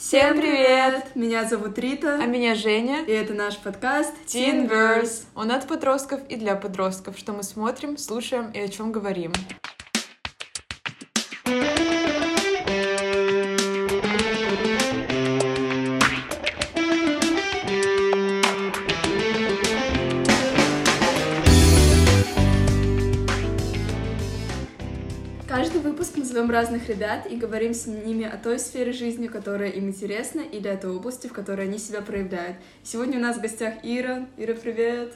Всем привет! Меня зовут Рита. А меня Женя. И это наш подкаст Teenverse. Он от подростков и для подростков, что мы смотрим, слушаем и о чем говорим. Разных ребят и говорим с ними о той сфере жизни, которая им интересна, или о той области, в которой они себя проявляют. Сегодня у нас в гостях Ира. Ира, привет!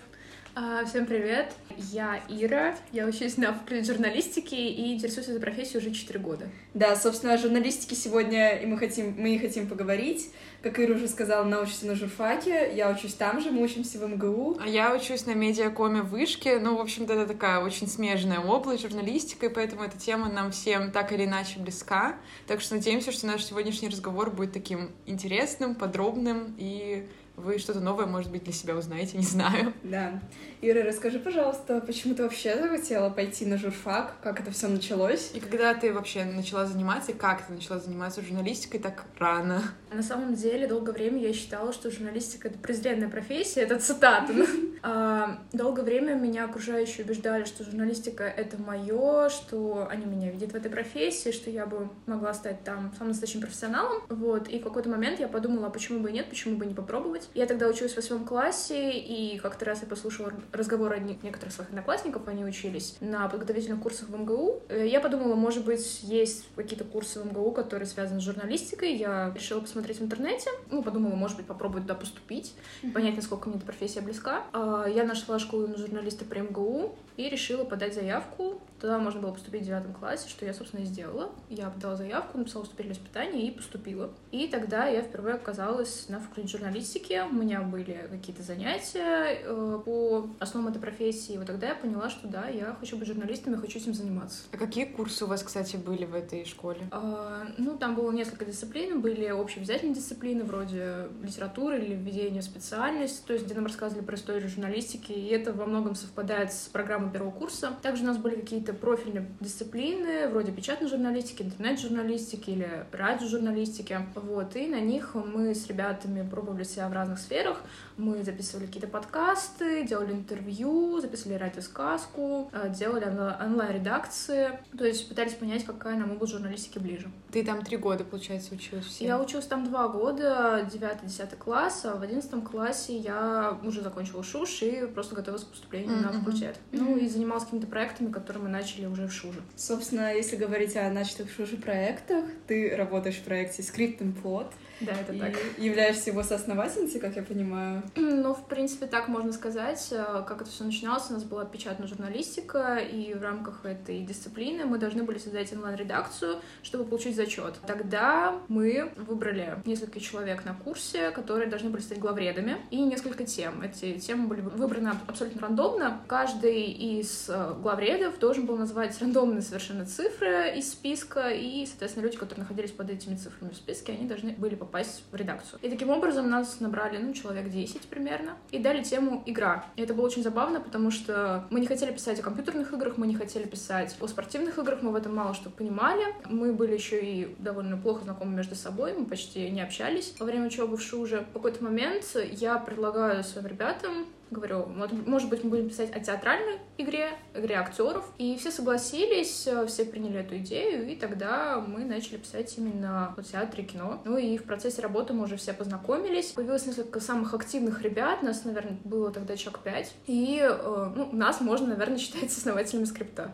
А, всем привет! Я Ира, я учусь на факультете журналистики и интересуюсь этой профессией уже 4 года. Да, собственно, о журналистике сегодня и мы хотим, мы и хотим поговорить. Как Ира уже сказала, она учится на журфаке, я учусь там же, мы учимся в МГУ. А я учусь на медиакоме в Вышке, ну, в общем-то, это такая очень смежная область журналистика, и поэтому эта тема нам всем так или иначе близка. Так что надеемся, что наш сегодняшний разговор будет таким интересным, подробным и вы что-то новое, может быть, для себя узнаете, не знаю. Да. Ира, расскажи, пожалуйста, почему ты вообще захотела пойти на журфак, как это все началось? И когда ты вообще начала заниматься, и как ты начала заниматься журналистикой так рано? На самом деле, долгое время я считала, что журналистика — это презренная профессия, это цитата. А, долгое время меня окружающие убеждали, что журналистика — это мое, что они меня видят в этой профессии, что я бы могла стать там самым настоящим профессионалом. Вот. И в какой-то момент я подумала, а почему бы и нет, почему бы не попробовать. Я тогда училась в восьмом классе, и как-то раз я послушала разговоры некоторых своих одноклассников, они учились на подготовительных курсах в МГУ. Э, я подумала, может быть, есть какие-то курсы в МГУ, которые связаны с журналистикой. Я решила посмотреть в интернете. Ну, подумала, может быть, попробовать туда поступить, понять, насколько мне эта профессия близка. А, я нашла школу на журналиста при МГУ и решила подать заявку. Туда можно было поступить в девятом классе, что я, собственно, и сделала. Я подала заявку, написала вступительное испытание и поступила. И тогда я впервые оказалась на факультете журналистики. У меня были какие-то занятия э, по основам этой профессии. Вот тогда я поняла, что да, я хочу быть журналистом и хочу этим заниматься. А какие курсы у вас, кстати, были в этой школе? А, ну, там было несколько дисциплин. Были общеобязательные дисциплины, вроде литературы или введения в специальность, то есть где нам рассказывали про историю журналистики. И это во многом совпадает с программой первого курса. Также у нас были какие-то профильные дисциплины, вроде печатной журналистики, интернет-журналистики или радиожурналистики. Вот, и на них мы с ребятами пробовали себя в разных сферах. Мы записывали какие-то подкасты, делали интервью, записывали радиосказку, э, делали онлайн-редакции. То есть пытались понять, какая нам область журналистики ближе. Ты там три года, получается, училась все? Я училась там два года, девятый, десятый класс, а в одиннадцатом классе я уже закончила ШУШ и просто готовилась к поступлению mm-hmm. на факультет. Mm-hmm. Ну и занималась какими-то проектами, которые мы начали уже в ШУЖе. Собственно, если говорить о начатых в ШУЖе проектах, ты работаешь в проекте Script and Plot. Да, это и так. являешься его соосновательницей, как я понимаю. Ну, в принципе, так можно сказать. Э, как это все начиналось, у нас была печатная журналистика, и в рамках этой дисциплины мы должны были создать онлайн-редакцию, чтобы получить зачет. Тогда мы выбрали несколько человек на курсе, которые должны были стать главредами, и несколько тем. Эти темы были выбраны абсолютно рандомно. Каждый из э, главредов должен был назвать рандомные совершенно цифры из списка, и, соответственно, люди, которые находились под этими цифрами в списке, они должны были попасть в редакцию. И таким образом нас набрали, ну, человек 10 примерно, и дали тему «Игра». И это было очень забавно, потому что мы не хотели писать о компьютерных играх, мы не хотели писать о спортивных играх, мы в этом мало что понимали. Мы были еще и довольно плохо знакомы между собой, мы почти не общались во время учебы в ШУЖе. В какой-то момент я предлагаю своим ребятам говорю, может быть, мы будем писать о театральной игре, игре актеров. И все согласились, э, все приняли эту идею, и тогда мы начали писать именно о театре и кино. Ну и в процессе работы мы уже все познакомились. Появилось несколько самых активных ребят, нас, наверное, было тогда человек пять. И э, ну, нас можно, наверное, считать основателями скрипта.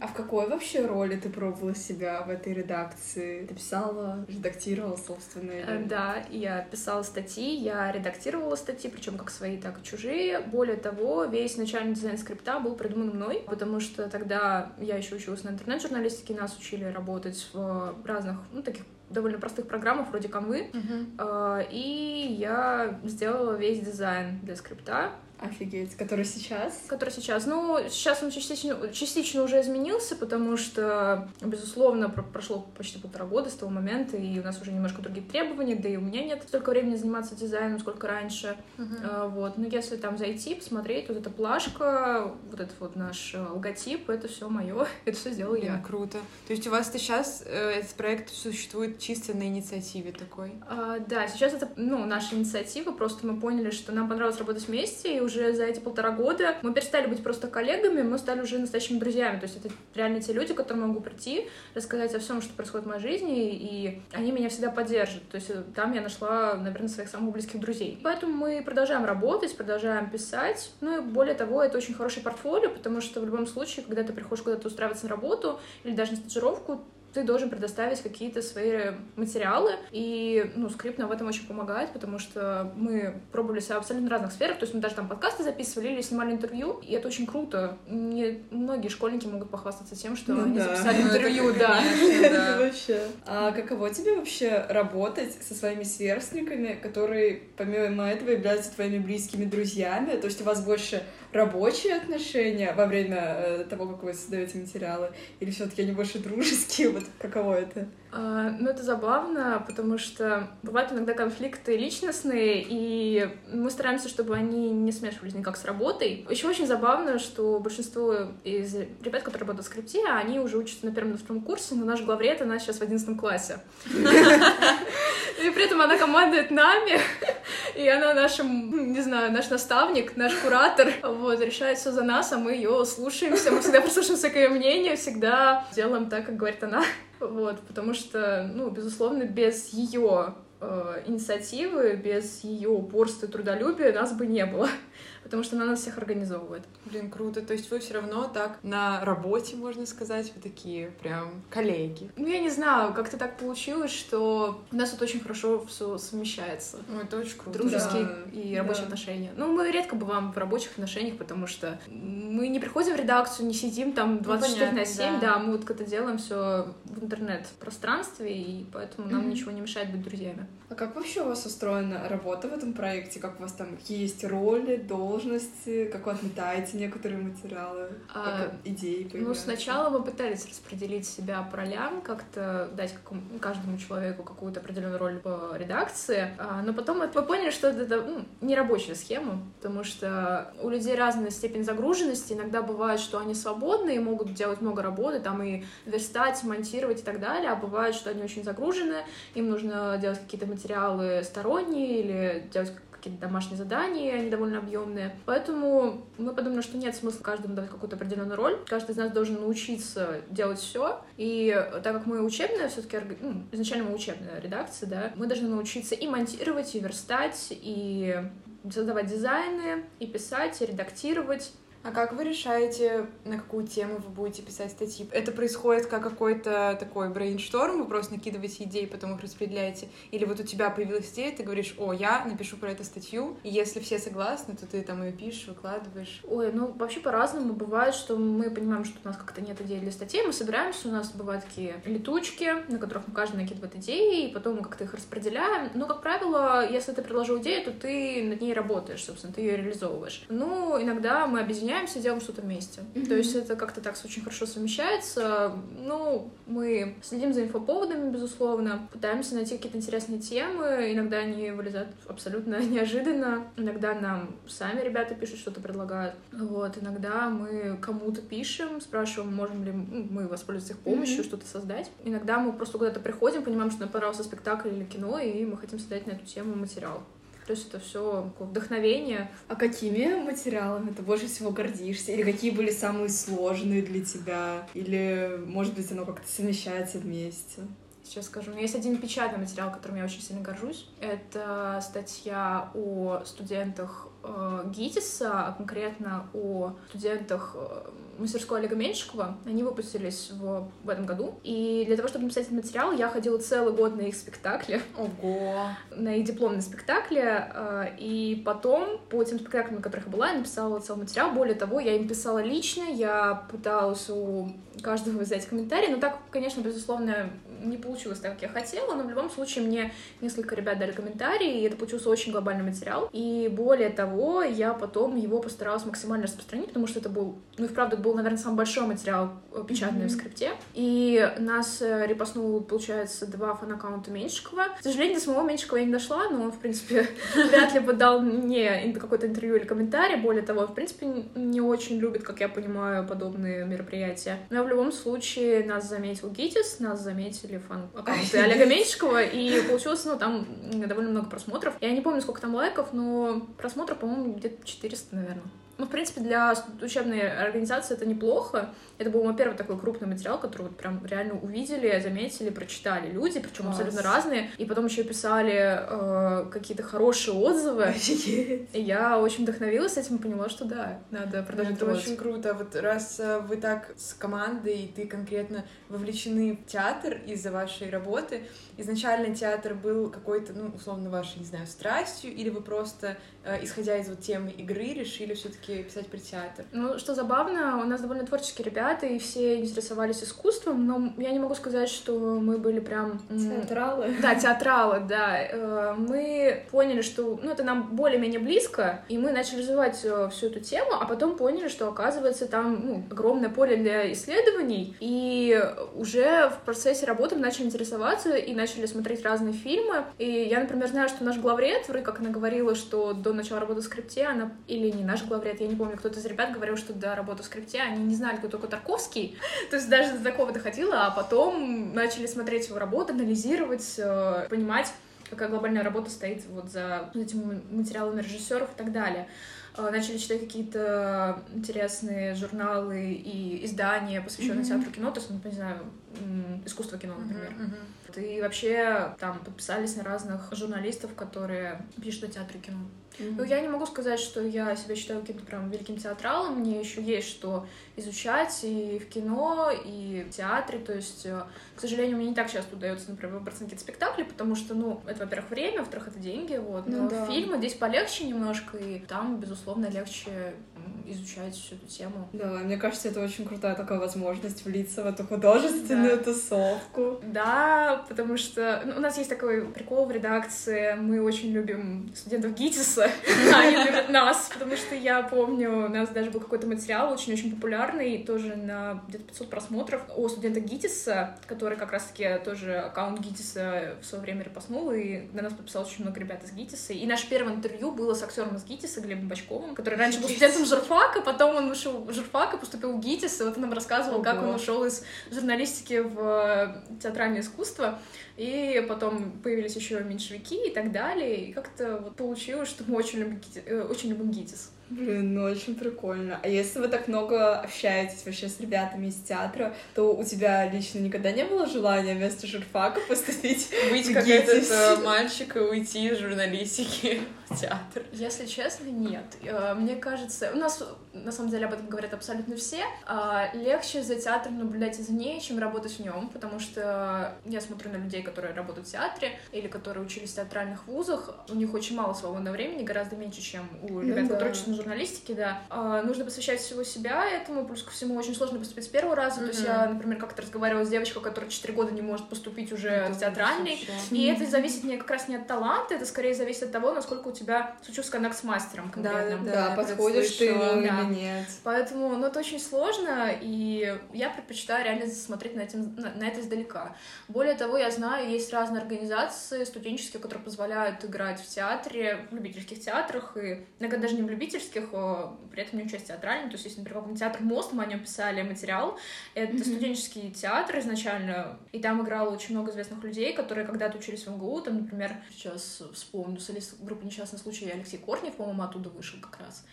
А в какой вообще роли ты пробовала себя в этой редакции? Ты писала, редактировала, собственно? Или... Э, да, я писала статьи, я редактировала статьи, причем как свои, так и чужие более того, весь начальный дизайн скрипта был придуман мной, потому что тогда я еще училась на интернет-журналистике, нас учили работать в разных, ну, таких довольно простых программах вроде Canva, uh-huh. и я сделала весь дизайн для скрипта. Офигеть, который сейчас? Который сейчас. Ну, сейчас он частично, частично уже изменился, потому что, безусловно, прошло почти полтора года с того момента, и у нас уже немножко другие требования, да и у меня нет столько времени заниматься дизайном, сколько раньше. Uh-huh. Вот. Но если там зайти, посмотреть, вот эта плашка, вот этот вот наш э, логотип, это все мое, это все сделала я. Круто. То есть у вас сейчас э, этот проект существует чисто на инициативе такой? А, да, сейчас это, ну, наша инициатива, просто мы поняли, что нам понравилось работать вместе, и уже за эти полтора года. Мы перестали быть просто коллегами, мы стали уже настоящими друзьями, то есть это реально те люди, к которым могу прийти, рассказать о всем, что происходит в моей жизни, и они меня всегда поддержат, то есть э, там я нашла, наверное, своих самых близких друзей. Поэтому мы продолжаем работать, продолжаем писать, ну и более того, это очень хороший портфолио, потому что в любом случае, когда ты приходишь куда-то устраиваться на работу или даже на стажировку, ты должен предоставить какие-то свои материалы, и, ну, скрипт нам в этом очень помогает, потому что мы пробовали себя в абсолютно разных сферах, то есть мы даже там подкасты записывали или снимали интервью, и это очень круто. Не многие школьники могут похвастаться тем, что ну, они да. записали ну, интервью, да. Вообще. А каково тебе вообще работать со своими сверстниками, которые, помимо этого, являются твоими близкими друзьями? То есть у вас больше рабочие отношения во время э, того, как вы создаете материалы, или все-таки они больше дружеские? Вот каково это? А, ну, это забавно, потому что бывают иногда конфликты личностные, и мы стараемся, чтобы они не смешивались никак с работой. Еще очень забавно, что большинство из ребят, которые работают в скрипте, они уже учатся на первом и втором курсе, но наш главред, она сейчас в одиннадцатом классе. И при этом она командует нами, и она нашим, не знаю, наш наставник, наш куратор, вот, решает все за нас, а мы ее слушаемся, мы всегда прислушиваемся к ее мнению, всегда делаем так, как говорит она. Вот, потому что, ну, безусловно, без ее э, инициативы, без ее упорства и трудолюбия нас бы не было потому что она нас всех организовывает. Блин, круто. То есть вы все равно так на работе, можно сказать, вы такие прям коллеги. Ну, я не знаю, как-то так получилось, что у нас это очень хорошо все совмещается. Ну, это очень круто. Дружеские да. и рабочие да. отношения. Ну, мы редко бываем в рабочих отношениях, потому что мы не приходим в редакцию, не сидим там 24 ну, на 7, да. да, мы вот как-то делаем все в интернет-пространстве, и поэтому нам mm-hmm. ничего не мешает быть друзьями. А как вообще у вас устроена работа в этом проекте? Как у вас там есть роли, должности? как вы отметаете некоторые материалы, а, как идеи появляются? Ну, сначала мы пытались распределить себя по ролям, как-то дать какому, каждому человеку какую-то определенную роль в редакции, а, но потом мы поняли, что это ну, не рабочая схема, потому что у людей разная степень загруженности, иногда бывает, что они свободны и могут делать много работы, там и верстать, монтировать и так далее, а бывает, что они очень загружены, им нужно делать какие-то материалы сторонние или делать какие-то домашние задания, они довольно объемные. Поэтому мы подумали, что нет смысла каждому давать какую-то определенную роль. Каждый из нас должен научиться делать все. И так как мы учебная, все-таки ну, изначально мы учебная редакция, да, мы должны научиться и монтировать, и верстать, и создавать дизайны, и писать, и редактировать. А как вы решаете, на какую тему вы будете писать статьи? Это происходит как какой-то такой брейншторм, вы просто накидываете идеи, потом их распределяете? Или вот у тебя появилась идея, ты говоришь, о, я напишу про эту статью, и если все согласны, то ты там ее пишешь, выкладываешь? Ой, ну вообще по-разному. Бывает, что мы понимаем, что у нас как-то нет идей для статей, мы собираемся, у нас бывают такие летучки, на которых мы каждый накидывает идеи, и потом мы как-то их распределяем. Но, как правило, если ты предложил идею, то ты над ней работаешь, собственно, ты ее реализовываешь. Ну, иногда мы объединяем объединяемся, делаем что-то вместе. Mm-hmm. То есть это как-то так очень хорошо совмещается. Ну, мы следим за инфоповодами, безусловно, пытаемся найти какие-то интересные темы. Иногда они вылезают абсолютно неожиданно. Иногда нам сами ребята пишут, что-то предлагают. Вот, иногда мы кому-то пишем, спрашиваем, можем ли мы воспользоваться их помощью, mm-hmm. что-то создать. Иногда мы просто куда-то приходим, понимаем, что нам понравился спектакль или кино, и мы хотим создать на эту тему материал. Есть это все вдохновение. А какими материалами ты больше всего гордишься? Или какие были самые сложные для тебя? Или, может быть, оно как-то совмещается вместе? Сейчас скажу. У меня есть один печатный материал, которым я очень сильно горжусь. Это статья о студентах э, ГИТИСа, а конкретно о студентах э, мастерской Олега Меньшикова. Они выпустились в, в этом году. И для того, чтобы написать этот материал, я ходила целый год на их спектакли. Ого! На их дипломные спектакли. Э, и потом, по тем спектаклям, на которых я была, я написала целый материал. Более того, я им писала лично, я пыталась у каждого взять комментарий. Но так, конечно, безусловно, не получилось так, как я хотела, но в любом случае мне несколько ребят дали комментарии, и это получился очень глобальный материал. И более того, я потом его постаралась максимально распространить, потому что это был, ну и вправду, это был, наверное, самый большой материал э, печатный mm-hmm. в скрипте. И нас э, репостнуло, получается, два фан-аккаунта Меньшикова. К сожалению, до самого Меньшикова я не дошла, но он, в принципе, вряд ли бы дал мне какое-то интервью или комментарий. Более того, в принципе, не очень любит, как я понимаю, подобные мероприятия. Но в любом случае нас заметил Гитис, нас заметили запустили фан-аккаунты Олега Меньшикова, и получилось, ну, там довольно много просмотров. Я не помню, сколько там лайков, но просмотров, по-моему, где-то 400, наверное. Ну, в принципе, для учебной организации это неплохо. Это был мой первый такой крупный материал, который вот прям реально увидели, заметили, прочитали люди, причем абсолютно разные. И потом еще писали э, какие-то хорошие отзывы. Офигеть. И я очень вдохновилась этим и поняла, что да, надо продолжать Это очень круто. Вот раз э, вы так с командой, и ты конкретно вовлечены в театр из-за вашей работы, изначально театр был какой-то, ну, условно, вашей, не знаю, страстью, или вы просто, э, исходя из вот темы игры, решили все таки писать про театр? Ну, что забавно, у нас довольно творческие ребята, и все интересовались искусством, но я не могу сказать, что мы были прям... Театралы? Да, театралы, да. Э, мы поняли, что, ну, это нам более-менее близко, и мы начали развивать э, всю эту тему, а потом поняли, что, оказывается, там, ну, огромное поле для исследований, и уже в процессе работы мы начали интересоваться и начали смотреть разные фильмы. И я, например, знаю, что наш главред, вроде как она говорила, что до начала работы в скрипте она, или не наш главред, я не помню, кто-то из ребят говорил, что до работы в скрипте они не знали, кто такой Тарковский. То есть даже до такого доходило, а потом начали смотреть его работу, анализировать, э, понимать, какая глобальная работа стоит вот за этими материалами режиссеров и так далее. Э, начали читать какие-то интересные журналы и издания, посвященные mm-hmm. театру кино, то есть, ну, не знаю, искусство кино, например. Mm-hmm. И вообще там подписались на разных журналистов, которые пишут о театре кино. Mm-hmm. Ну, я не могу сказать, что я себя считаю каким-то прям великим театралом. Мне еще есть что изучать и в кино, и в театре. То есть, э, к сожалению, мне не так часто удается, например, выбрать какие-то спектакли, потому что, ну, это, во-первых, время, во-вторых, это деньги, вот. Ну Но ну, да. фильмы здесь полегче немножко, и там, безусловно, легче изучать всю эту тему. Да, мне кажется, это очень крутая такая возможность влиться в эту художественную да. тусовку. Да, потому что ну, у нас есть такой прикол в редакции, мы очень любим студентов ГИТИСа, а они любят нас, потому что я помню, у нас даже был какой-то материал очень-очень популярный, тоже на где-то 500 просмотров, о студентах ГИТИСа, который как раз-таки тоже аккаунт ГИТИСа в свое время репостнул, и на нас подписалось очень много ребят из ГИТИСа. И наше первое интервью было с актером из ГИТИСа, Глебом Бачковым, который раньше был студентом журфака, потом он ушел в журфак и поступил в ГИТИС, и вот он нам рассказывал, Ого. как он ушел из журналистики в э, театральное искусство, и потом появились еще меньшевики и так далее, и как-то вот получилось, что мы очень любим, э, очень любим ГИТИС. Блин, ну очень прикольно. А если вы так много общаетесь вообще с ребятами из театра, то у тебя лично никогда не было желания вместо журфака поступить Быть как этот э, мальчик и уйти из журналистики в театр? Если честно, нет. Э, мне кажется, у нас на самом деле об этом говорят абсолютно все. А, легче за театром наблюдать извне, чем работать в нем, потому что я смотрю на людей, которые работают в театре или которые учились в театральных вузах, у них очень мало свободного времени, гораздо меньше, чем у ребят, ну, да. которые журналистике, да, а, нужно посвящать всего себя этому, плюс ко всему очень сложно поступить с первого раза, mm-hmm. то есть я, например, как-то разговаривала с девочкой, которая 4 года не может поступить уже это в театральный, и это зависит не как раз не от таланта, это скорее зависит от того, насколько у тебя случился коннект с мастером конкретным. Да, да, да подходишь ты ему да. или нет. Поэтому, ну, это очень сложно, и я предпочитаю реально смотреть на, этим, на, на это издалека. Более того, я знаю, есть разные организации студенческие, которые позволяют играть в театре, в любительских театрах, и иногда даже не в любительских, студенческих, при этом не участь театральный. То есть, если, например, театр «Мост», мы о нем писали материал, это mm-hmm. студенческий театр изначально, и там играло очень много известных людей, которые когда-то учились в МГУ, там, например, сейчас вспомню, солист группы «Несчастный случай» Алексей Корнев, по-моему, оттуда вышел как раз.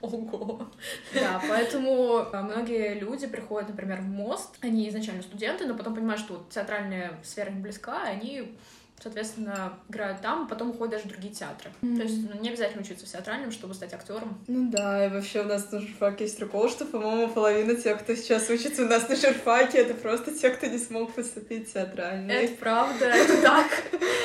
Ого! Да, поэтому а, многие люди приходят, например, в МОСТ, они изначально студенты, но потом понимают, что театральная сфера им близка, и они соответственно, играют там, а потом уходят даже в другие театры. Mm-hmm. То есть ну, не обязательно учиться в театральном, чтобы стать актером. Ну да, и вообще у нас на журфаке есть прикол, что, по-моему, половина тех, кто сейчас учится у нас на журфаке, это просто те, кто не смог поступить в театральный. Это правда, это так.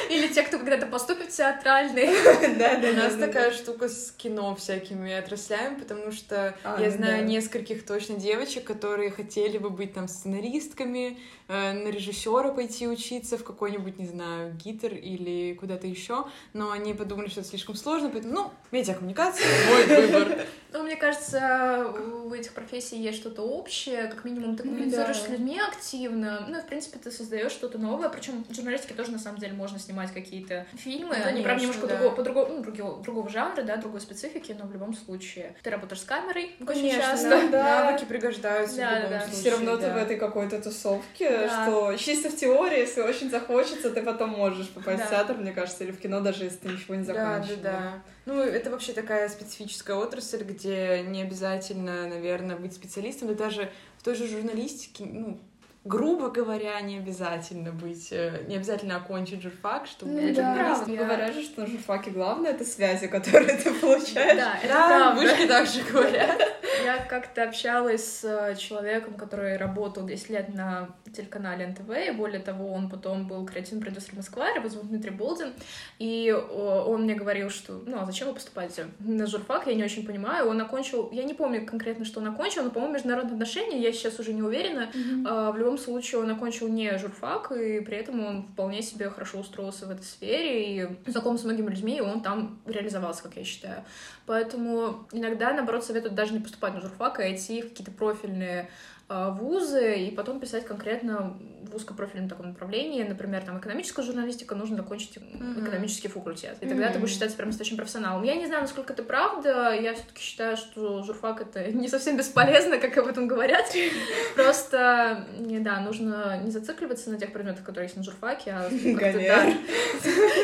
Или те, кто когда-то поступит в театральный. Да, да, У нас такая штука с кино всякими отраслями, потому что а, я знаю нескольких точно девочек, которые хотели бы быть там сценаристками, на режиссера пойти учиться в какой-нибудь, не знаю, ГИТР или куда-то еще, но они подумали, что это слишком сложно, поэтому, ну, медиакоммуникация — мой выбор. Ну, мне кажется, у этих профессий есть что-то общее, как минимум ты коммуницируешь с людьми активно, ну, в принципе, ты создаешь что-то новое, причем в журналистике тоже, на самом деле, можно снимать какие-то фильмы, они, правда, немножко да. другого, по другого, ну, другого, другого жанра, да, другой специфики, но в любом случае ты работаешь с камерой очень часто. Да. Навыки пригождаются да, в любом случае. Все равно ты в этой какой-то тусовке, да. что чисто в теории, если очень захочется, ты потом можешь попасть да. в театр, мне кажется, или в кино, даже если ты ничего не заканчиваешь. Да, да, да. Ну, это вообще такая специфическая отрасль, где не обязательно, наверное, быть специалистом, да даже в той же журналистике, ну, грубо говоря, не обязательно быть, э, не обязательно окончить журфак, чтобы ну, быть да, журналистом. Я... Говорят же, что на журфаке главное — это связи, которые ты получаешь. Да, это да, правда. вышки также говорят. Я как-то общалась с э, человеком, который работал 10 лет на телеканале НТВ, и более того, он потом был креативным продюсером Москва, его зовут Дмитрий Болдин, и он мне говорил, что, ну, а зачем вы поступаете на журфак, я не очень понимаю, он окончил, я не помню конкретно, что он окончил, но, по-моему, международные отношения, я сейчас уже не уверена, mm-hmm. в любом случае он окончил не журфак, и при этом он вполне себе хорошо устроился в этой сфере, и знаком с многими людьми, и он там реализовался, как я считаю. Поэтому иногда, наоборот, советуют даже не поступать на журфак, а идти в какие-то профильные вузы и потом писать конкретно в узкопрофильном таком направлении. Например, там экономическая журналистика, нужно закончить mm-hmm. экономический факультет. И тогда mm-hmm. ты будешь считаться прям настоящим профессионалом. Я не знаю, насколько это правда. Я все-таки считаю, что журфак это не совсем бесполезно, как об этом говорят. Просто, не, да, нужно не зацикливаться на тех предметах, которые есть на журфаке, а как-то, да,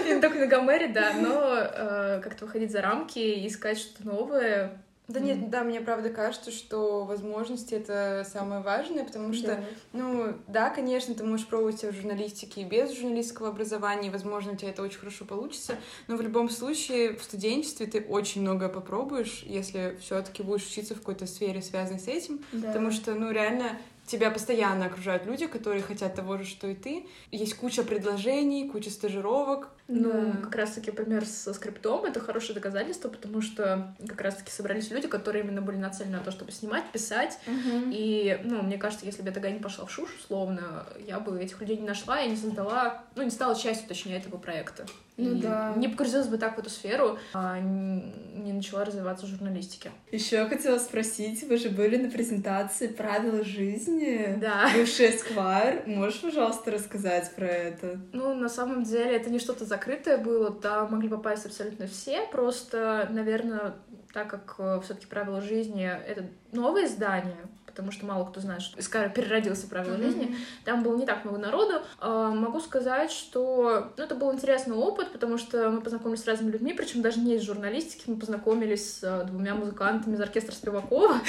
не только на Гомере, да, но э, как-то выходить за рамки и искать что-то новое, да нет, да, мне правда кажется, что возможности это самое важное, потому что, да. ну, да, конечно, ты можешь пробовать себя в журналистике и без журналистского образования, и, возможно, у тебя это очень хорошо получится, но в любом случае в студенчестве ты очень многое попробуешь, если все-таки будешь учиться в какой-то сфере, связанной с этим, да. потому что, ну, реально тебя постоянно окружают люди, которые хотят того же, что и ты. Есть куча предложений, куча стажировок, ну, да. как раз-таки пример со скриптом — это хорошее доказательство, потому что как раз-таки собрались люди, которые именно были нацелены на то, чтобы снимать, писать. Угу. И, ну, мне кажется, если бы я тогда не пошла в ШУШ, условно, я бы этих людей не нашла и не создала, ну, не стала частью, точнее, этого проекта. Ну и да. Не погрузилась бы так в эту сферу, а не начала развиваться в журналистике. Еще я хотела спросить, вы же были на презентации правила жизни. Да. Бывший Эсквайр. Можешь, пожалуйста, рассказать про это? Ну, на самом деле, это не что-то закрытое было, там могли попасть абсолютно все, просто, наверное, так как э, все-таки правила жизни это новое издание, потому что мало кто знает, что Искара переродился правила mm-hmm. жизни. Там было не так много народу. А, могу сказать, что ну, это был интересный опыт, потому что мы познакомились с разными людьми, причем даже не из журналистики, мы познакомились с э, двумя музыкантами из оркестра Спивакова.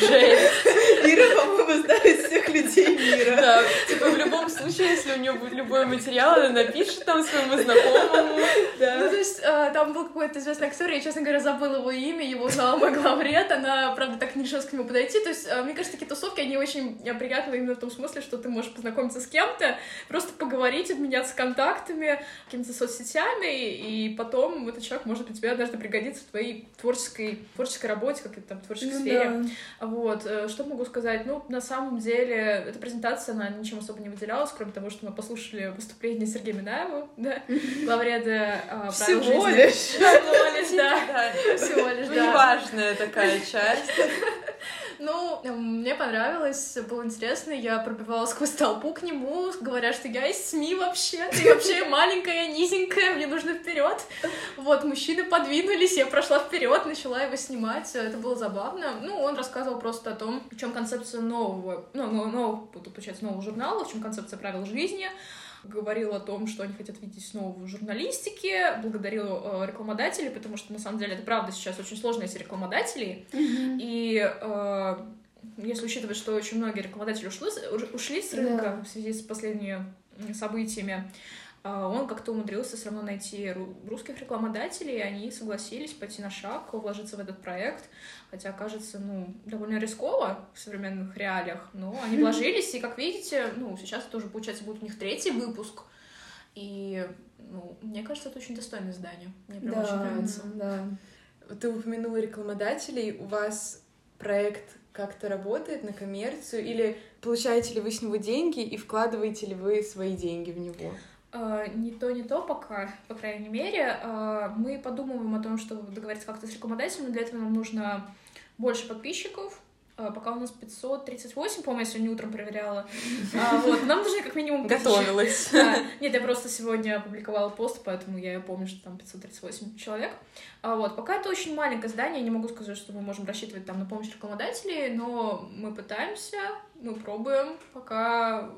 Жесть. Ира, по-моему, знает всех людей мира. Да, типа в любом случае, если у нее будет любой материал, она напишет там своему знакомому. Да. Ну, то есть э, там был какой-то известный актер, я, честно говоря, забыла его имя, его узнала мой главред, она, правда, так не решилась к нему подойти. То есть, э, мне кажется, такие тусовки, они очень приятны именно в том смысле, что ты можешь познакомиться с кем-то, просто поговорить, обменяться контактами, какими-то соцсетями, и потом этот человек может для тебя даже пригодиться в твоей творческой, творческой работе, как-то там, творческой ну, сфере. Да. Вот. Э, что могу сказать? Ну, на самом деле, эта презентация, она ничем особо не выделялась, кроме того, что мы послушали выступление Сергея Минаева, да, главреда а, Всего лишь. Всего лишь, да. Всего лишь, да. Важная такая часть. Ну, мне понравилось, было интересно, я пробивала сквозь толпу к нему, говоря, что я из СМИ вообще, ты вообще маленькая, низенькая, мне нужно вперед. Вот, мужчины подвинулись, я прошла вперед, начала его снимать, это было забавно. Ну, он рассказывал просто о том, в чем концепция нового, ну, нового, получается, нового журнала, в чем концепция правил жизни, говорил о том, что они хотят видеть снова в журналистике, благодарил э, рекламодателей, потому что на самом деле это правда сейчас очень сложно, если рекламодателей. Mm-hmm. И э, если учитывать, что очень многие рекламодатели ушли, ушли с рынка yeah. в связи с последними событиями, он как-то умудрился все равно найти русских рекламодателей, и они согласились пойти на шаг, вложиться в этот проект, хотя кажется, ну, довольно рисково в современных реалиях, но они вложились, и, как видите, ну, сейчас тоже, получается, будет у них третий выпуск, и, ну, мне кажется, это очень достойное здание, мне прям да, очень нравится. Да. Ты упомянула рекламодателей, у вас проект как-то работает на коммерцию, или получаете ли вы с него деньги и вкладываете ли вы свои деньги в него? Э, не то, не то пока, по крайней мере. Э, мы подумываем о том, чтобы договориться как-то с рекламодателем. Для этого нам нужно больше подписчиков, э, Пока у нас 538, по-моему, я сегодня утром проверяла. А, вот, нам нужно как минимум... Готовилась. Да. Нет, я просто сегодня опубликовала пост, поэтому я помню, что там 538 человек. А, вот, пока это очень маленькое здание, я не могу сказать, что мы можем рассчитывать там на помощь рекламодателей, но мы пытаемся, мы пробуем, пока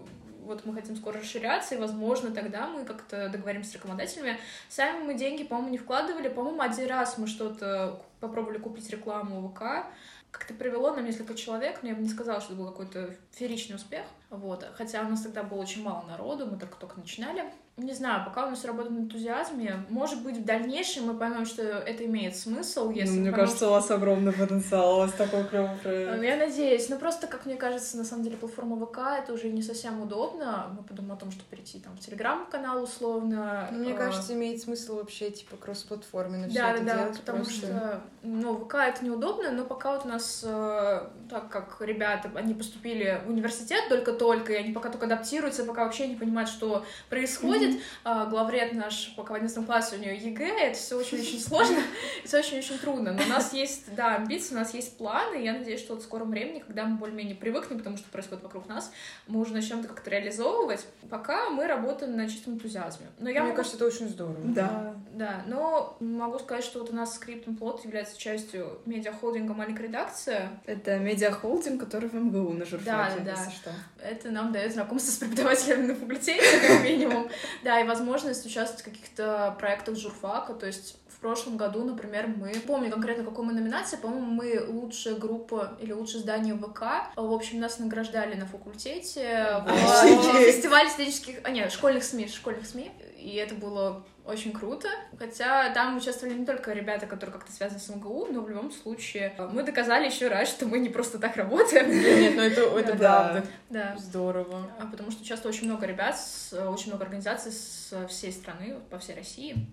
вот мы хотим скоро расширяться, и, возможно, тогда мы как-то договоримся с рекламодателями. Сами мы деньги, по-моему, не вкладывали. По-моему, один раз мы что-то попробовали купить рекламу ВК, как-то привело нам несколько человек, но я бы не сказала, что это был какой-то фееричный успех. Вот. Хотя у нас тогда было очень мало народу, мы только-только начинали не знаю, пока у нас работает на энтузиазме, может быть, в дальнейшем мы поймем, что это имеет смысл, если... Ну, мне поймем, кажется, у вас огромный потенциал, у вас такой клевый проект. Ну, я надеюсь. Но просто, как мне кажется, на самом деле платформа ВК это уже не совсем удобно. Мы подумаем о том, что перейти там в Телеграм-канал условно. Мне а... кажется, имеет смысл вообще, типа, кросс-платформенно да, все да, это да, делать. потому просто... что, ну, ВК это неудобно, но пока вот у нас, э, так как ребята, они поступили в университет только-только, и они пока только адаптируются, пока вообще не понимают, что происходит, mm-hmm главред наш в 11 классе, у нее ЕГЭ, это все очень-очень сложно, это очень-очень трудно. Но у нас есть, да, амбиции, у нас есть планы, и я надеюсь, что вот в скором времени, когда мы более-менее привыкнем к тому, что происходит вокруг нас, мы уже начнем это как-то реализовывать. Пока мы работаем на чистом энтузиазме. Но я Мне могу... кажется, это очень здорово. Да. Да, но могу сказать, что вот у нас скрипт плод является частью медиахолдинга «Маленькая редакция». Это медиахолдинг, который в МГУ на журфаке, да, да, да. что. Это нам дает знакомство с преподавателями на факультете, как минимум. Да, и возможность участвовать в каких-то проектах журфака, то есть в прошлом году, например, мы, помню конкретно, какой мы номинации, по-моему, мы лучшая группа или лучшее здание ВК. В общем, нас награждали на факультете в фестивале студенческих, а нет, школьных СМИ, школьных СМИ, и это было очень круто. Хотя там участвовали не только ребята, которые как-то связаны с МГУ, но в любом случае мы доказали еще раз, что мы не просто так работаем. Нет, ну это, это правда. Да. Здорово. А потому что часто очень много ребят, очень много организаций с всей страны, по всей России.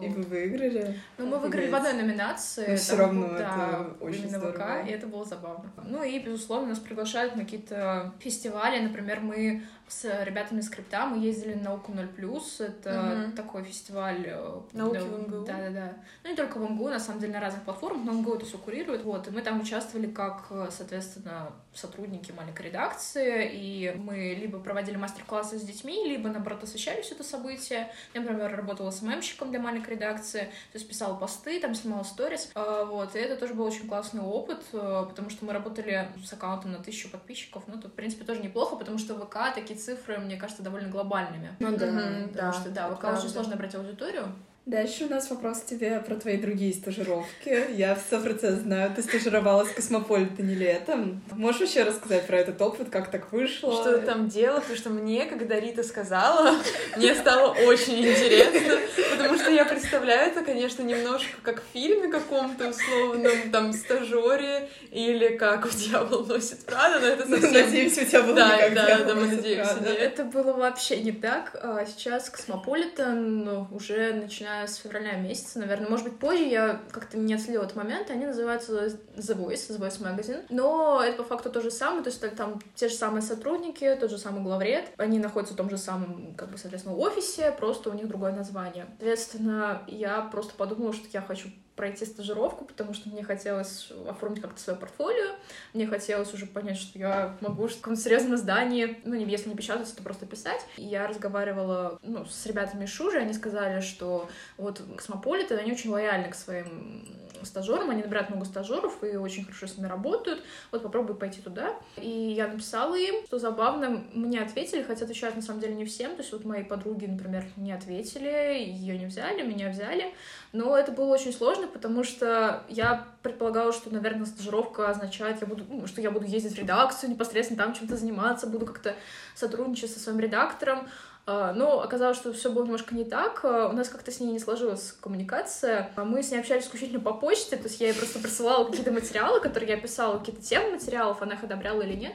И вы выиграли? Ну, мы выиграли в одной номинации. Но все равно это очень здорово. ВК, и это было забавно. Ну и, безусловно, нас приглашают на какие-то фестивали. Например, мы с ребятами скрипта мы ездили на науку 0+, это угу. такой фестиваль... Э, Науки да, в МГУ? Да-да-да. Ну, не только в МГУ, на самом деле, на разных платформах, но МГУ это все курирует. Вот, и мы там участвовали как, соответственно, сотрудники маленькой редакции, и мы либо проводили мастер-классы с детьми, либо, наоборот, освещали все это событие. Я, например, работала с ММщиком для маленькой редакции, то есть писала посты, там снимала сторис, а, вот, и это тоже был очень классный опыт, э, потому что мы работали с аккаунтом на тысячу подписчиков, ну, это, в принципе, тоже неплохо, потому что ВК такие цифры, мне кажется, довольно глобальными. Ну да, потому да. что, да, ВК очень сложно брать аудиторию, Дальше у нас вопрос к тебе про твои другие стажировки. Я все процесс знаю, ты стажировалась в Космополитене летом. Можешь вообще рассказать про этот опыт, как так вышло? Что ты там делала? Потому что мне, когда Рита сказала, мне стало очень интересно, потому что я представляю это, конечно, немножко как в фильме каком-то условном, там, стажере, или как в «Дьявол носит Прада», но это совсем... Надеемся, у тебя было да, не да, да, мы надеемся, нет. Это было вообще не так. А сейчас Космополитен ну, уже начинает начиная с февраля месяца, наверное. Может быть, позже я как-то не отследила этот момент. Они называются The Voice, The Voice Magazine. Но это по факту то же самое, то есть там те же самые сотрудники, тот же самый главред. Они находятся в том же самом, как бы, соответственно, офисе, просто у них другое название. Соответственно, я просто подумала, что я хочу пройти стажировку, потому что мне хотелось оформить как-то свое портфолио, мне хотелось уже понять, что я могу в каком-то серьезном издании, ну, если не печататься, то просто писать. И я разговаривала ну, с ребятами из Шужи, они сказали, что вот Космополиты, они очень лояльны к своим стажерам, они набирают много стажеров и очень хорошо с ними работают. Вот попробуй пойти туда. И я написала им, что забавно, мне ответили, хотя отвечать на самом деле не всем. То есть вот мои подруги, например, не ответили, ее не взяли, меня взяли. Но это было очень сложно, потому что я предполагала, что, наверное, стажировка означает, я буду, ну, что я буду ездить в редакцию, непосредственно там чем-то заниматься, буду как-то сотрудничать со своим редактором. А, но оказалось, что все было немножко не так. А, у нас как-то с ней не сложилась коммуникация. А мы с ней общались исключительно по почте, то есть я ей просто присылала какие-то материалы, которые я писала, какие-то темы материалов, она их одобряла или нет.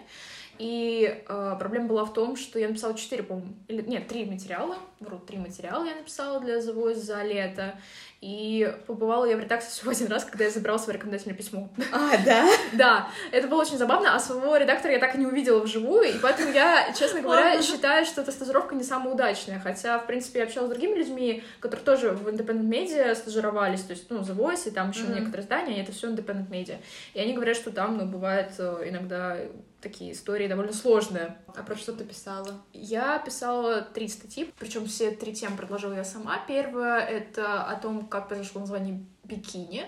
И э, проблема была в том, что я написала четыре, по-моему, или нет, три материала, вру, три материала я написала для The Voice за лето. И побывала я в редакции всего один раз, когда я забрала свое рекомендательное письмо. А, да? Да, это было очень забавно, а своего редактора я так и не увидела вживую, и поэтому я, честно говоря, считаю, что эта стажировка не самая удачная, хотя, в принципе, я общалась с другими людьми, которые тоже в Independent Media стажировались, то есть, ну, The Voice и там еще mm-hmm. некоторые здания, это все Independent Media. И они говорят, что там, ну, бывает э, иногда такие истории довольно сложные. А про что ты писала? Я писала три статьи, причем все три темы предложила я сама. Первая — это о том, как произошло название бикини.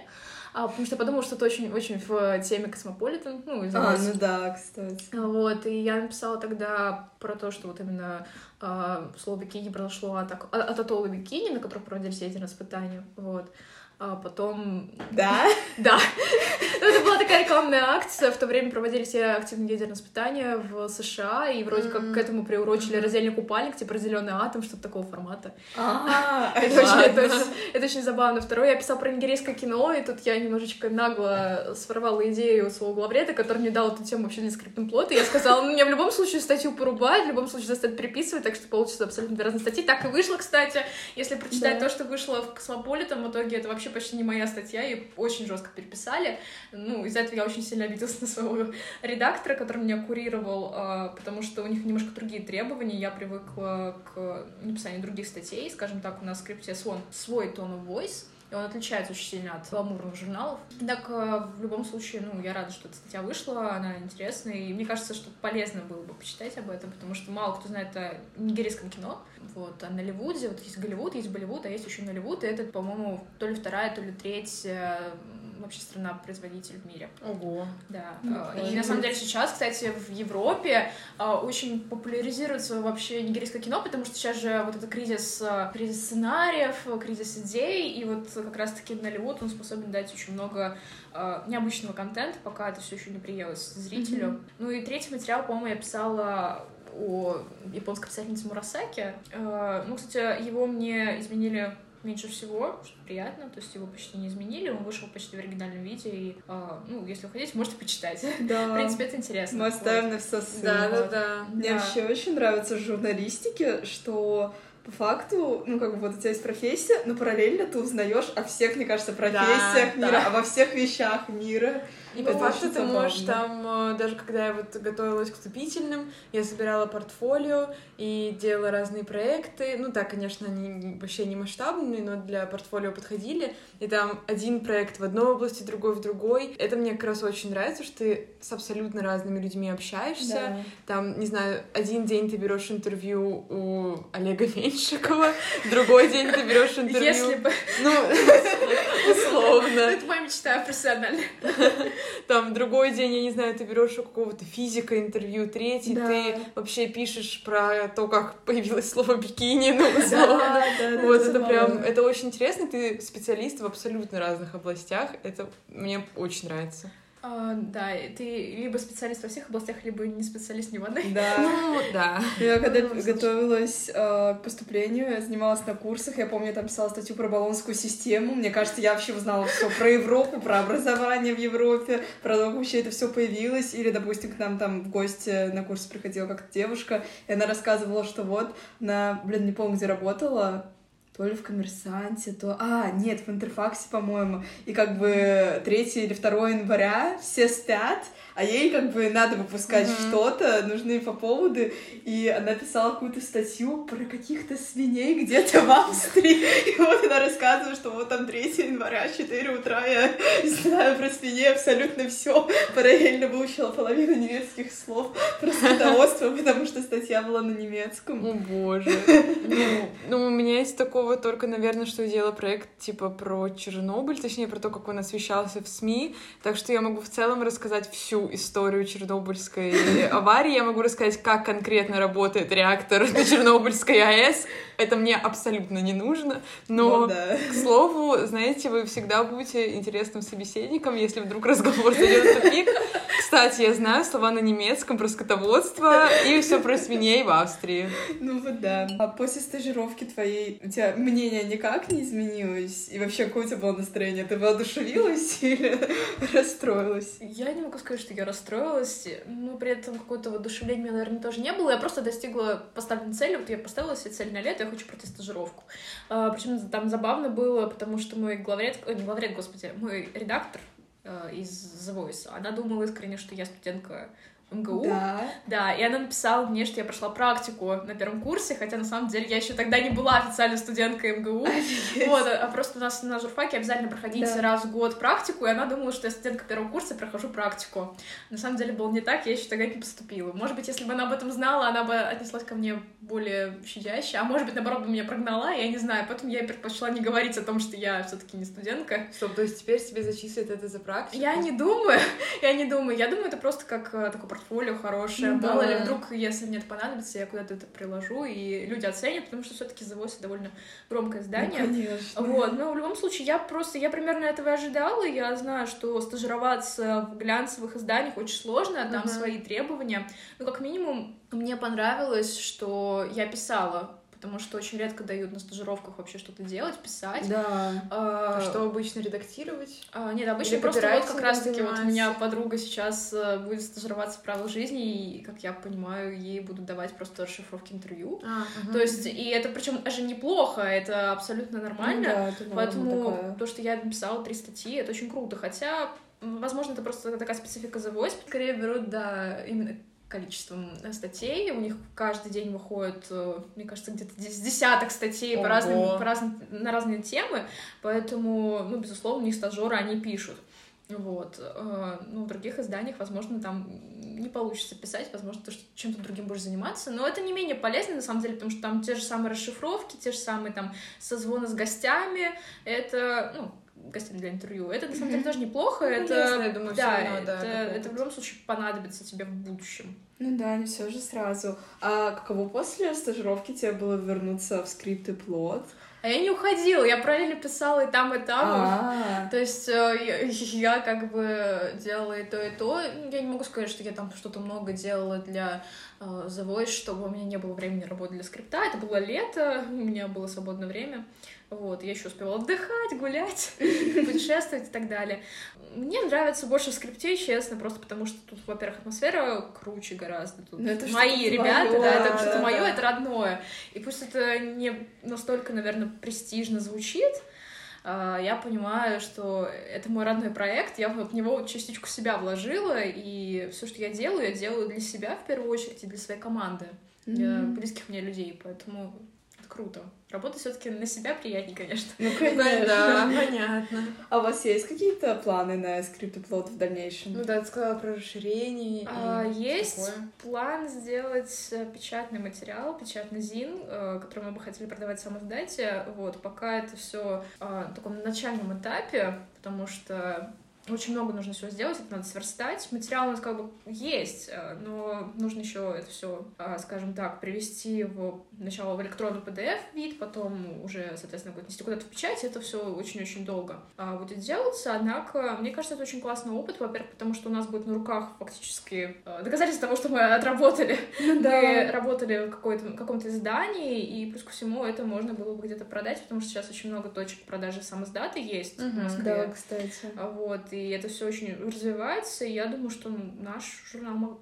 А, потому что я подумала, что это очень-очень в теме Космополитен. Ну, а, ну да, кстати. Вот, и я написала тогда про то, что вот именно э, слово бикини произошло от, от, атолла бикини, на котором проводились ядерные испытания. Вот а потом... Да? Да. Ну, это была такая рекламная акция. В то время проводили все активные ядерные испытания в США, и вроде как к этому приурочили раздельный купальник, типа разделенный атом, что-то такого формата. А, это очень забавно. Второе, я писала про нигерийское кино, и тут я немножечко нагло своровала идею своего главреда, который мне дал эту тему вообще для скриптом плота. Я сказала, ну, мне в любом случае статью порубят, в любом случае заставят переписывать, так что получится абсолютно разные статьи. Так и вышло, кстати. Если прочитать то, что вышло в Космополитен, в итоге это вообще вообще почти не моя статья, и очень жестко переписали. Ну, из-за этого я очень сильно обиделась на своего редактора, который меня курировал, а, потому что у них немножко другие требования. Я привыкла к написанию других статей. Скажем так, у нас в скрипте свой, свой tone of voice, и он отличается очень сильно от гламурных журналов. Так, э, в любом случае, ну, я рада, что эта статья вышла, она интересная, и мне кажется, что полезно было бы почитать об этом, потому что мало кто знает о нигерийском кино, вот, а на Ливуде, вот есть Голливуд, есть Болливуд, а есть еще Ливуд, и это, по-моему, то ли вторая, то ли третья вообще страна-производитель в мире. Ого. Да. Ну, и на самом деле сейчас, кстати, в Европе а, очень популяризируется вообще нигерийское кино, потому что сейчас же вот это кризис, а, кризис сценариев, кризис идей, и вот как раз-таки Голливуд, он способен дать очень много необычного контента, пока это все еще не приелось зрителю. Mm-hmm. Ну и третий материал, по-моему, я писала о японской писательнице Мурасаки. Ну, кстати, его мне изменили меньше всего, что приятно, то есть его почти не изменили, он вышел почти в оригинальном виде, и, э, ну, если вы хотите, можете почитать. Да. В принципе, это интересно. Мы оставим вот. на все ссылки. Да, да, да. Мне да. вообще очень нравится в журналистике, что по факту, ну, как бы вот у тебя есть профессия, но параллельно ты узнаешь о всех, мне кажется, профессиях да, мира, да. обо всех вещах мира. И по факту ты можешь там, э, даже когда я вот готовилась к вступительным, я собирала портфолио и делала разные проекты. Ну, так, конечно, они вообще не масштабные, но для портфолио подходили. И там один проект в одной области, другой в другой. Это мне как раз очень нравится, что ты с абсолютно разными людьми общаешься. Да. Там, не знаю, один день ты берешь интервью у Олега Меньшикова, другой день ты берешь интервью... Если бы... Ну, условно. Это моя мечта профессиональная. Там другой день, я не знаю, ты берешь у какого-то физика интервью, третий да. ты вообще пишешь про то, как появилось слово бикини, ну, условно. Да, да, вот это прям, это очень интересно, ты специалист в абсолютно разных областях, это мне очень нравится. А, да, ты либо специалист во всех областях, либо не специалист ни в одной. Да. Ну, да. Я когда готовилась э, к поступлению, я занималась на курсах, я помню, я там писала статью про баллонскую систему. Мне кажется, я вообще узнала все про Европу, про образование в Европе, про то, как вообще это все появилось. Или, допустим, к нам там в гости на курс приходила как-то девушка, и она рассказывала, что вот на, блин, не помню, где работала, то ли в «Коммерсанте», то... А, нет, в «Интерфаксе», по-моему. И как бы 3 или 2 января все спят, а ей как бы надо выпускать mm-hmm. что-то, нужны по поводу, и она писала какую-то статью про каких-то свиней где-то в Австрии, и вот она рассказывает, что вот там 3 января, 4 утра, я знаю про свиней абсолютно все, параллельно выучила половину немецких слов про скотоводство, потому что статья была на немецком. О боже. Ну, ну, у меня есть такого только, наверное, что я делала проект типа про Чернобыль, точнее, про то, как он освещался в СМИ, так что я могу в целом рассказать всю историю Чернобыльской аварии. Я могу рассказать, как конкретно работает реактор на Чернобыльской АЭС. Это мне абсолютно не нужно. Но, ну, да. к слову, знаете, вы всегда будете интересным собеседником, если вдруг разговор зайдет в тупик. Кстати, я знаю слова на немецком про скотоводство и все про свиней в Австрии. Ну вот да. А после стажировки твоей у тебя мнение никак не изменилось? И вообще, какое у тебя было настроение? Ты воодушевилась или расстроилась? Я не могу сказать, что я расстроилась, но при этом какое-то воодушевление у наверное, тоже не было. Я просто достигла поставленной цели. Вот я поставила себе цель на лето, я хочу пройти стажировку. А, причем там забавно было, потому что мой главред, ой, не главред, господи, мой редактор э, из The Voice, она думала искренне, что я студентка МГУ. Да. Да, и она написала мне, что я прошла практику на первом курсе, хотя на самом деле я еще тогда не была официально студенткой МГУ. Офигеть. Вот, а просто у нас на журфаке обязательно проходить Да. раз в год практику, и она думала, что я студентка первого курса, прохожу практику. На самом деле было не так, я еще тогда не поступила. Может быть, если бы она об этом знала, она бы отнеслась ко мне более щадяще, а может быть, наоборот, бы меня прогнала, я не знаю. Поэтому я предпочла не говорить о том, что я все таки не студентка. Стоп, то есть теперь тебе зачислят это за практику? Я не думаю, я не думаю. Я думаю, это просто как э, такое портфолио хорошее. Ну Мало да. ли, вдруг, если мне это понадобится, я куда-то это приложу, и люди оценят, потому что все-таки The Voice довольно громкое Ну, здание. конечно. Вот, но в любом случае, я просто, я примерно этого и ожидала, я знаю, что стажироваться в глянцевых изданиях очень сложно, там Мгм. свои требования, но как минимум мне понравилось, что я писала, потому что очень редко дают на стажировках вообще что-то делать, писать. Да. А, А что обычно редактировать? а, нет, обычно Или просто вот как раз-таки вот у меня подруга сейчас э, будет стажироваться в правилах жизни, и, как я понимаю, ей будут давать просто расшифровки интервью. А, То есть, и это причем даже неплохо, это абсолютно нормально. Ну да, Поэтому такая. то, что я написала три статьи, это очень круто. Хотя, возможно, это просто такая специфика The Voice. Скорее берут, да, именно количеством э, статей. У них каждый день выходит, э, мне кажется, где-то дес- десяток статей по разным, по разным, на разные темы. Поэтому, ну, безусловно, у них стажеры, они пишут. Вот. Э, Ну, в других изданиях, возможно, там не получится писать, возможно, ты чем-то другим будешь заниматься. Но это не менее полезно, на самом деле, потому что там те же самые расшифровки, те же самые там созвоны с гостями. Это, ну, гостями для интервью. Это, на самом деле, тоже неплохо. Ну, это, полезно, я думаю, да, равно, да, это, это в любом случае понадобится тебе в будущем. Ну да, не все же сразу. А каково после стажировки тебе было вернуться в скрипт и плод? А я не уходила, я параллельно писала и там, и там. А, То есть э, я, я как бы делала и то, и то. Я не могу сказать, что я там что-то много делала для э, The Voice, чтобы у меня не было времени работать для скрипта. Это было лето, у меня было свободное время. Вот, я еще успевала отдыхать, гулять, путешествовать и так далее. Мне нравится больше в скрипте, честно, просто потому что тут, во-первых, атмосфера круче гораздо. Тут Ну, это мои ребята, твоё, да, это да, что-то да, мое, да. это родное. И пусть это не настолько, наверное, престижно звучит, а, я понимаю, что это мой родной проект, я в него частичку себя вложила, и все, что я делаю, я делаю для себя в первую очередь и для своей команды, для Мгм. близких мне людей, поэтому это круто. Работать все-таки на себя приятнее, конечно. ну Да, конечно. понятно. А у вас есть какие-то планы на скрипт и плод в дальнейшем? Ну да, ты сказала про расширение. А, есть такое. план сделать э, печатный материал, печатный зин, э, который мы бы хотели продавать издате. Вот, пока это все на таком начальном этапе, потому что очень много нужно всего сделать, это надо сверстать. Материал у нас как бы есть, э, но нужно еще это все, скажем так, привести в сначала в электронный PDF вид, потом уже, соответственно, будет нести куда-то в печать. Это все очень-очень долго а, будет делаться. Однако, мне кажется, это очень классный опыт, во-первых, потому что у нас будет на руках фактически э, доказательство того, что мы отработали Ну мы работали в какой-то, каком-то издании, и плюс ко всему это можно было бы где-то продать, потому что сейчас очень много точек продажи сам издата есть Мгм. в Москве. Да, кстати. Вот, и это все очень развивается, и я думаю, что наш журнал мог-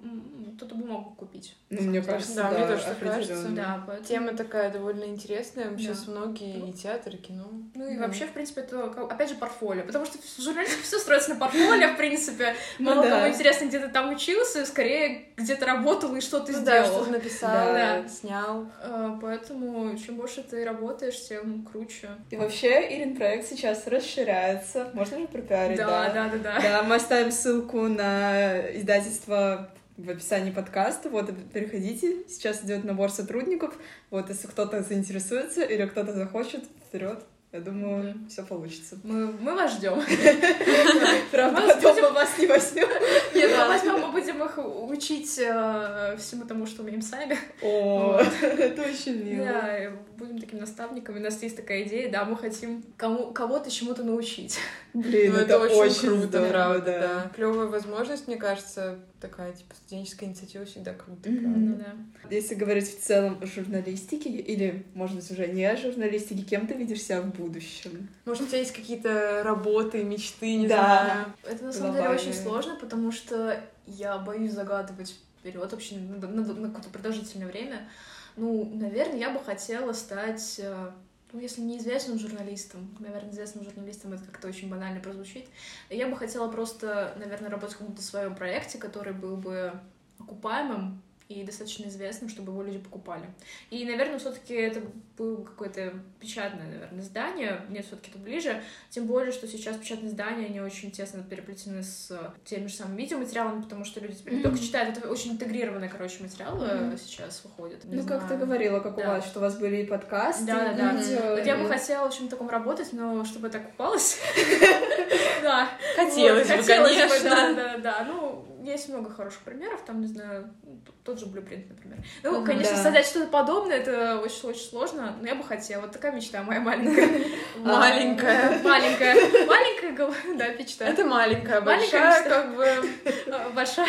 кто-то бы мог бы купить. Ну, мне кажется, Да, да, мне тоже так кажется. Да, поэтому... Тема такая довольно интересная. Да. Сейчас многие и театр, и кино. Ну и Ну. вообще, в принципе, это, опять же, портфолио. Потому что в журналистике все строится на портфолио, в принципе. Ну Мало да. кому интересно, где ты там учился, скорее где-то работал и что ты Ну да, сделал. что написал, Да. снял. А, Поэтому чем больше ты работаешь, тем круче. И вообще, Ирин проект сейчас расширяется. Можно же пропиарить, Да, да? да, да, да. Да, мы оставим ссылку на издательство в описании подкаста. Вот, переходите. Сейчас идет набор сотрудников. Вот, если кто-то заинтересуется или кто-то захочет, вперед. Я думаю, все получится. Мы, мы вас ждем. Правда, потом мы вас не возьмем. Нет, мы возьмем, мы будем их учить э, всему тому, что умеем сами. О, это очень мило. Будем такими наставниками. У нас есть такая идея, да, мы хотим кому, кого-то чему-то научить. Блин, Ну, это, очень круто, здорово, правда, да. да. Клевая возможность, мне кажется, такая, типа, студенческая инициатива всегда круто, правда. Ну да. Если говорить в целом о журналистике, или, может быть, уже не о журналистике, кем ты видишь себя в будущем? Может, у тебя есть какие-то работы, мечты, не Да. знаю. Это на самом деле Глобальные. очень сложно, потому что я боюсь загадывать вперед вообще на, на- на какое-то продолжительное время. Ну, наверное, я бы хотела стать, э, ну, если не известным журналистом, наверное, известным журналистом это как-то очень банально прозвучит. Я бы хотела просто, наверное, работать в каком-то своем проекте, который был бы окупаемым и достаточно известным, чтобы его люди покупали. И, наверное, все-таки это было какое-то печатное, наверное, издание. Мне все-таки это ближе. Тем более, что сейчас печатные издания, они очень тесно переплетены с теми же самыми видеоматериалами, потому что люди теперь не только читают, это очень интегрированные, короче, материалы Мгм. сейчас выходят. Не ну, как ты знаю. говорила, как у Да. вас, что у вас были и подкасты, Да, и да, да. видео. Вот я бы и- хотела в общем таком работать, но чтобы это окупалось. Да. Хотелось Вот, бы, хотелось бы, конечно. Да, да, да. Ну, есть много хороших примеров, там, не знаю, тот же Blueprint, например. Ну, конечно, да. создать что-то подобное, это очень-очень сложно, но я бы хотела. Вот такая мечта моя маленькая. Маленькая. Маленькая. Маленькая, гол- да, мечта. Это маленькая, Маленькая большая, как бы... А, Большая.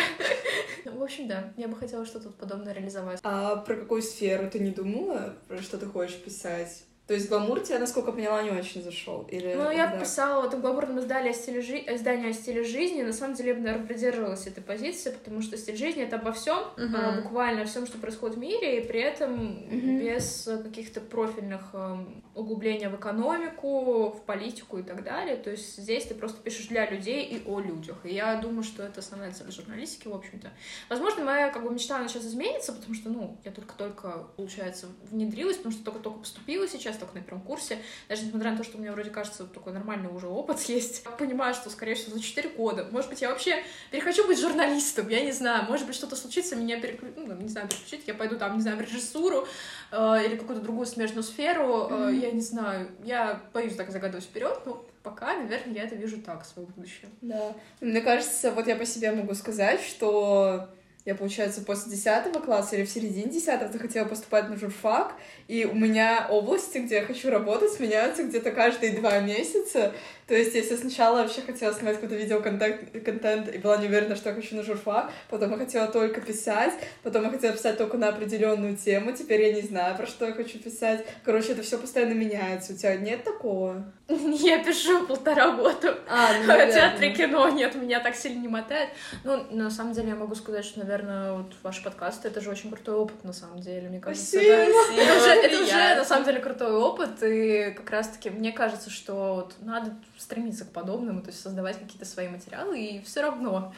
В общем, да, я бы хотела что-то подобное реализовать. А про какую сферу ты не думала, про что ты хочешь писать? То есть гламур тебе, насколько я поняла, не очень зашел. Или Ну, я да? писала в этом гламурном издании о стиле жи... издании о стиле жизни. На самом деле, я бы, наверное, придерживалась этой позиции, потому что стиль жизни — это обо всем, Мгм. буквально о всем, что происходит в мире, и при этом Мгм. без э, каких-то профильных эм, углубления в экономику, в политику и так далее. То есть здесь ты просто пишешь для людей и о людях. И я думаю, что это основная цель журналистики, в общем-то. Возможно, моя как бы мечта, она сейчас изменится, потому что, ну, я только-только, получается, внедрилась, потому что только-только поступила сейчас, только на первом курсе. Даже несмотря на то, что у меня вроде кажется такой нормальный уже опыт есть. Я понимаю, что, скорее всего, за 4 года, может быть, я вообще перехочу быть журналистом, я не знаю, может быть, что-то случится, меня переключить, ну, не знаю, переключить, я пойду там, не знаю, в режиссуру э, или какую-то другую смежную сферу, э, я не знаю, я боюсь так загадывать вперед, но пока, наверное, я это вижу так, свое будущее. Да. Мне кажется, вот я по себе могу сказать, что я, получается, после 10 класса или в середине 10 захотела поступать на журфак, и у меня области, где я хочу работать, меняются где-то каждые два месяца. То есть, если сначала вообще хотела снимать какой-то видеоконтент контент, и была не уверена, что я хочу на журфак, потом я хотела только писать, потом я хотела писать только на определенную тему, теперь я не знаю, про что я хочу писать. Короче, это все постоянно меняется. У тебя нет такого? Я пишу полтора года. А, ну, В наверное. театре кино нет, меня так сильно не мотает. Ну, на самом деле, я могу сказать, что, наверное, вот ваш подкаст — это же очень крутой опыт, на самом деле, мне кажется. Спасибо. Это, это уже, это уже, на самом деле, крутой опыт, и как раз-таки мне кажется, что вот надо стремиться к подобному, то есть создавать какие-то свои материалы, и все равно.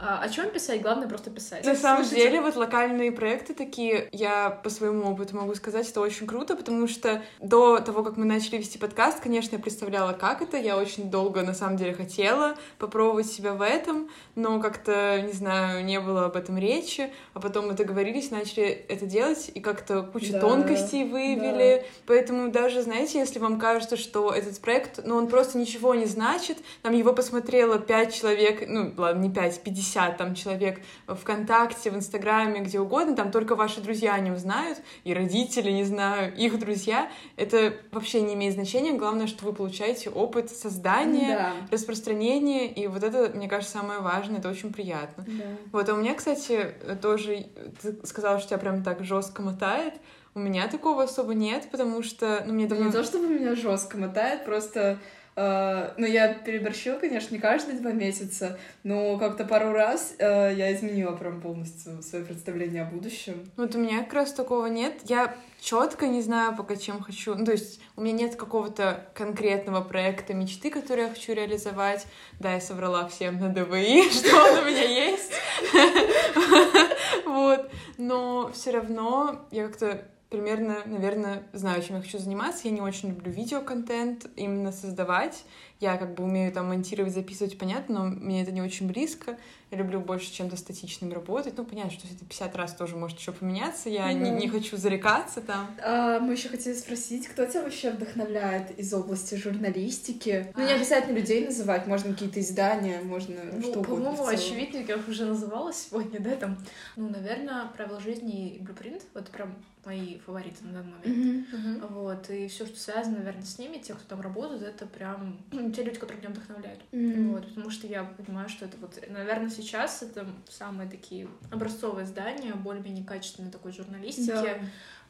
А, о чем писать? Главное просто писать. На самом Слушайте, деле, вот локальные проекты такие, я по своему опыту могу сказать, это очень круто, потому что до того, как мы начали вести подкаст, конечно, я представляла, как это, я очень долго, на самом деле, хотела попробовать себя в этом, но как-то, не знаю, не было об этом речи, а потом мы договорились, начали это делать, и как-то кучу Да, тонкостей выявили, поэтому даже, знаете, если вам кажется, что этот проект, ну, он просто ничего не значит, там его посмотрело пять человек, ну, ладно, не пять, 50 там человек ВКонтакте, в Инстаграме, где угодно, там только ваши друзья не узнают, и родители, не знаю, их друзья, это вообще не имеет значения, главное, что вы получаете опыт создания, Да. распространения, и вот это, мне кажется, самое важное, это очень приятно. Да. Вот, а у меня, кстати, тоже, ты сказала, что тебя прям так жестко мотает, у меня такого особо нет, потому что, ну, мне Да давно... не то, чтобы меня жестко мотает, просто... э, ну, я переборщила, конечно, не каждые два месяца, но как-то пару раз э, я изменила прям полностью свое представление о будущем. Вот у меня как раз такого нет. Я четко не знаю пока чем хочу. Ну, то есть у меня нет какого-то конкретного проекта мечты, который я хочу реализовать. Да, я соврала всем на ДВИ, что он у меня есть. Вот. Но все равно я как-то примерно, наверное, знаю, чем я хочу заниматься. Я не очень люблю видеоконтент, именно создавать. Я как бы умею там монтировать, записывать, понятно, но мне это не очень близко. Я люблю больше чем-то статичным работать. Ну, понятно, что это 50 раз тоже может еще поменяться. Я не, Мгм. не хочу зарекаться там. А, мы еще хотели спросить, кто тебя вообще вдохновляет из области журналистики? Ну, не обязательно людей называть, можно какие-то издания, можно Ну, что угодно. по-моему, очевидно, как уже называла сегодня, да, там, ну, наверное, правила жизни и Blueprint, вот прям мои фавориты на данный момент. Вот, и все, что связано, наверное, с ними, те, кто там работают, это прям те люди, которые меня вдохновляют. Вот, потому что я понимаю, что это вот, наверное, сейчас это самые такие образцовые здания, более-менее качественной такой журналистики. Да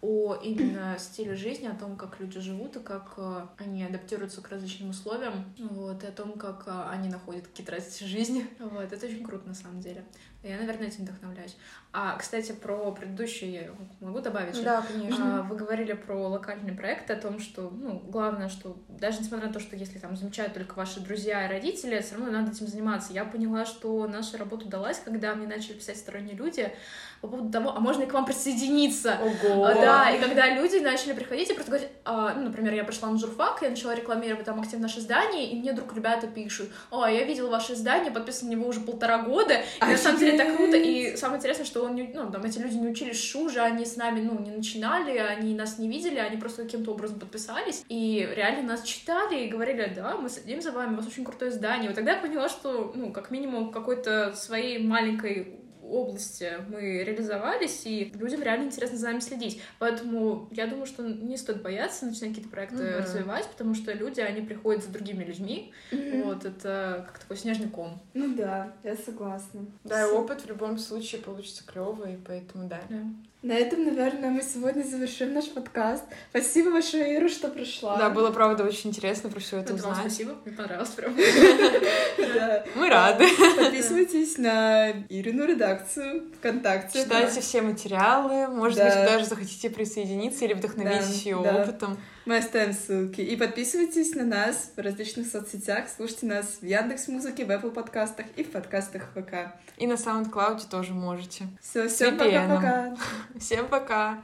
о именно стиле жизни, о том, как люди живут и как э, они адаптируются к различным условиям, вот, и о том, как э, они находят какие-то разности жизни. Вот, это очень круто на самом деле. Я, наверное, этим вдохновляюсь. А, кстати, про предыдущий я могу добавить? Да, конечно. А, вы говорили про локальный проект, о том, что, ну, главное, что даже несмотря на то, что если там замечают только ваши друзья и родители, все равно надо этим заниматься. Я поняла, что наша работа удалась, когда мне начали писать сторонние люди по поводу того, а можно ли к вам присоединиться? Ого! А, да, и когда люди начали приходить и просто говорить, а, ну, например, я пришла на журфак, я начала рекламировать там активно наше здание, и мне вдруг ребята пишут, о, я видела ваше издание, подписан на него уже полтора года, и на самом деле это круто, и самое интересное, что он не, ну, там, эти люди не учились шуже, они с нами, ну, не начинали, они нас не видели, они просто каким-то образом подписались, и реально нас читали и говорили, да, мы следим за вами, у вас очень крутое издание. Вот тогда я поняла, что, ну, как минимум, какой-то своей маленькой области мы реализовались, и людям реально интересно за нами следить. Поэтому я думаю, что не стоит бояться начинать какие-то проекты mm-hmm. развивать, потому что люди, они приходят за другими людьми. Mm-hmm. Вот, это как такой снежный ком. Ну да, я согласна. Да, и опыт в любом случае получится клевый, поэтому да. да. На этом, наверное, мы сегодня завершим наш подкаст. Спасибо большое, Ира, что пришла. Да, было, правда, очень интересно про все это узнать. Спасибо, мне понравилось прям. Мы рады. Подписывайтесь на Ирину редакцию ВКонтакте. Читайте все материалы, может быть, даже захотите присоединиться или вдохновитесь ее опытом. Мы оставим ссылки. И подписывайтесь на нас в различных соцсетях. Слушайте нас в Яндекс Музыке, в Apple подкастах и в подкастах ВК. И на SoundCloud тоже можете. Все, всем пока-пока. Всем пока.